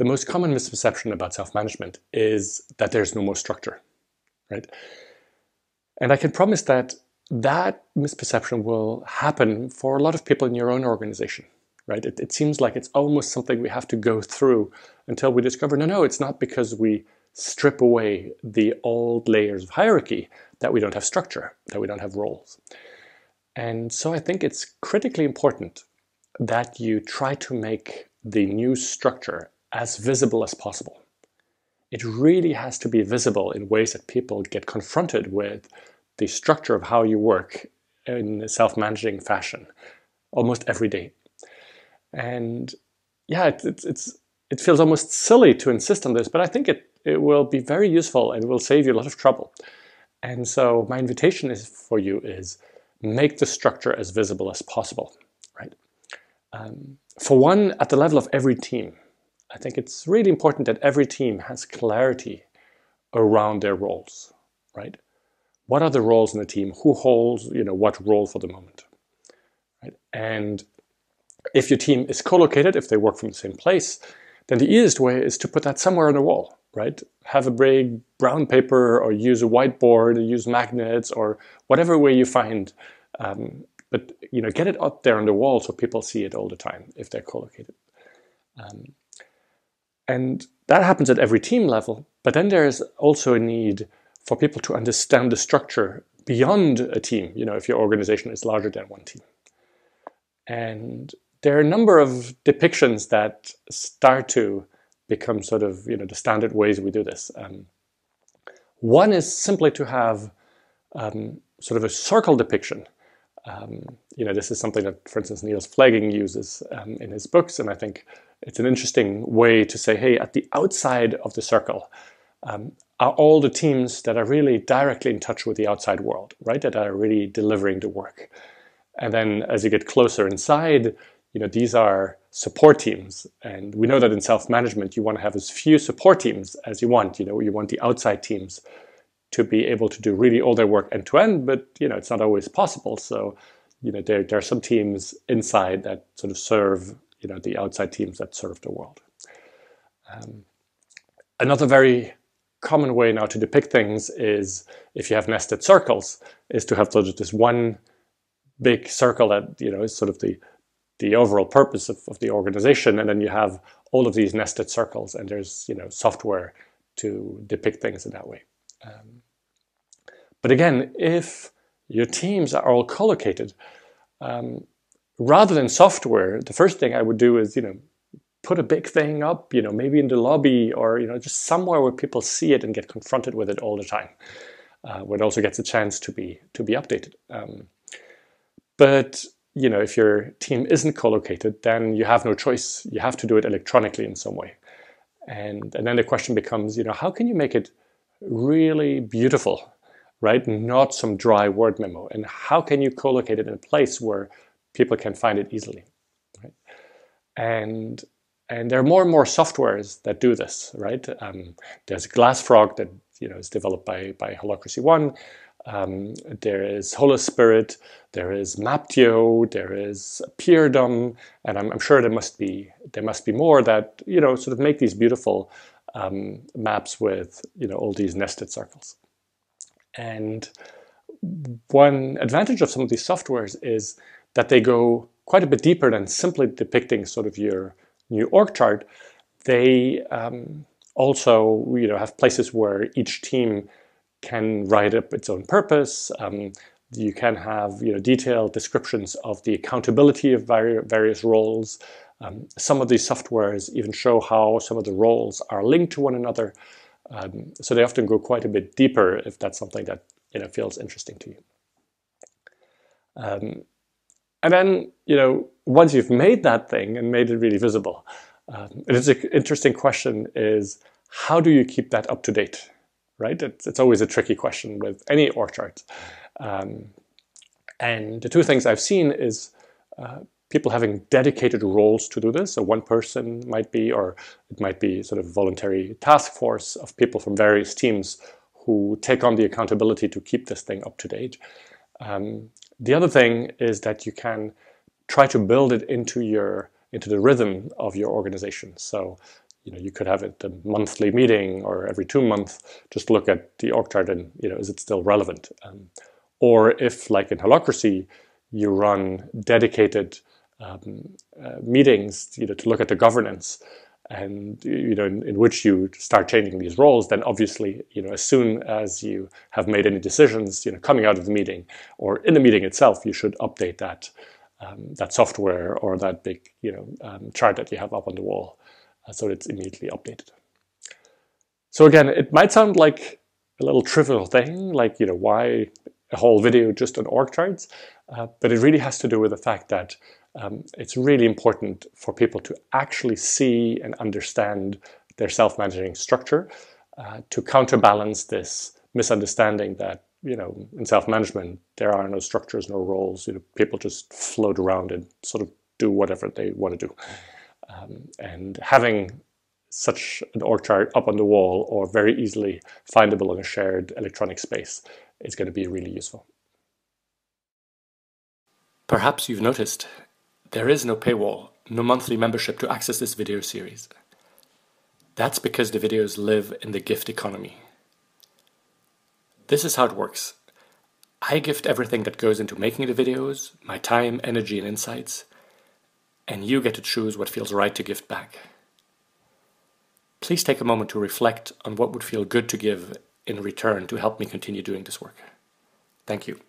the most common misperception about self-management is that there's no more structure, right? And I can promise that that misperception will happen for a lot of people in your own organization, right? It, it seems like it's almost something we have to go through until we discover, no, no, it's not because we strip away the old layers of hierarchy that we don't have structure, that we don't have roles. And so I think it's critically important that you try to make the new structure as visible as possible. It really has to be visible in ways that people get confronted with the structure of how you work in a self-managing fashion almost every day. And yeah, it, it, it's it feels almost silly to insist on this, but I think it, it will be very useful and will save you a lot of trouble. And so my invitation is for you is make the structure as visible as possible, right? Um, for one, at the level of every team, I think it's really important that every team has clarity around their roles, right? What are the roles in the team? Who holds, you know, what role for the moment, right? And if your team is co-located, if they work from the same place, then the easiest way is to put that somewhere on the wall, right? Have a big brown paper or use a whiteboard or use magnets or whatever way you find. Um, but you know, get it up there on the wall so people see it all the time if they're co-located. Um, and that happens at every team level. But then there's also a need for people to understand the structure beyond a team, you know, if your organization is larger than one team. And there are a number of depictions that start to become sort of you know the standard ways we do this. Um, one is simply to have um, sort of a circle depiction. Um, you know, this is something that, for instance, Niels Pflaeging uses um, in his books, and I think it's an interesting way to say, hey, at the outside of the circle um, are all the teams that are really directly in touch with the outside world, right? That are really delivering the work. And then as you get closer inside, you know, these are support teams. And we know that in self-management, you want to have as few support teams as you want. You know, you want the outside teams to be able to do really all their work end to end, but you know, it's not always possible. So, you know, there, there are some teams inside that sort of serve, you know, the outside teams that serve the world. Um, another very common way now to depict things is if you have nested circles, is to have sort of this one big circle that, you know, is sort of the the overall purpose of, of the organization. And then you have all of these nested circles and there's, you know, software to depict things in that way. Um, but again, if your teams are all collocated, um, rather than software, the first thing I would do is, you know, put a big thing up, you know, maybe in the lobby or, you know, just somewhere where people see it and get confronted with it all the time, uh, where it also gets a chance to be, to be updated. Um, but you know, if your team isn't co-located, then you have no choice. You have to do it electronically in some way. And, and then the question becomes, you know, how can you make it really beautiful, right? Not some dry word memo. And how can you co-locate it in a place where people can find it easily, right? And, and there are more and more softwares that do this, right? Um, there's Glassfrog that, you know, is developed by, by Holacracy One. Um, there is Holospirit, there is Maptio, there is Peerdom, and I'm, I'm, sure there must be there must be more that you know sort of make these beautiful um, maps with you know all these nested circles. And one advantage of some of these softwares is that they go quite a bit deeper than simply depicting sort of your new org chart. They um, also you know have places where each team can write up its own purpose. Um, you can have you know, detailed descriptions of the accountability of vari various roles. Um, some of these softwares even show how some of the roles are linked to one another. Um, so they often go quite a bit deeper if that's something that you know feels interesting to you. Um, and then you know once you've made that thing and made it really visible, um, it's an interesting question is how do you keep that up to date? right? It's, it's always a tricky question with any org chart. Um, and the two things I've seen is uh, people having dedicated roles to do this. So one person might be, or it might be sort of voluntary task force of people from various teams who take on the accountability to keep this thing up to date. Um, the other thing is that you can try to build it into your into the rhythm of your organization. So you know, you could have it a monthly meeting or every two months, just look at the org chart and, you know, is it still relevant? Um, or if, like in Holacracy, you run dedicated um, uh, meetings, you know, to look at the governance, and you know, in, in, which you start changing these roles, then obviously, you know, as soon as you have made any decisions, you know, coming out of the meeting or in the meeting itself, you should update that um, that software or that big, you know, um, chart that you have up on the wall, uh, so it's immediately updated. So again, it might sound like a little trivial thing, like you know, why a whole video just on org charts, uh, but it really has to do with the fact that um, it's really important for people to actually see and understand their self-managing structure uh, to counterbalance this misunderstanding that you know in self-management there are no structures no roles you know people just float around and sort of do whatever they want to do. Um, and having such an org chart up on the wall or very easily findable in a shared electronic space is going to be really useful. Perhaps you've noticed there is no paywall, no monthly membership to access this video series. That's because the videos live in the gift economy. This is how it works. I gift everything that goes into making the videos, my time, energy, and insights, and you get to choose what feels right to gift back. Please take a moment to reflect on what would feel good to give in return to help me continue doing this work. Thank you.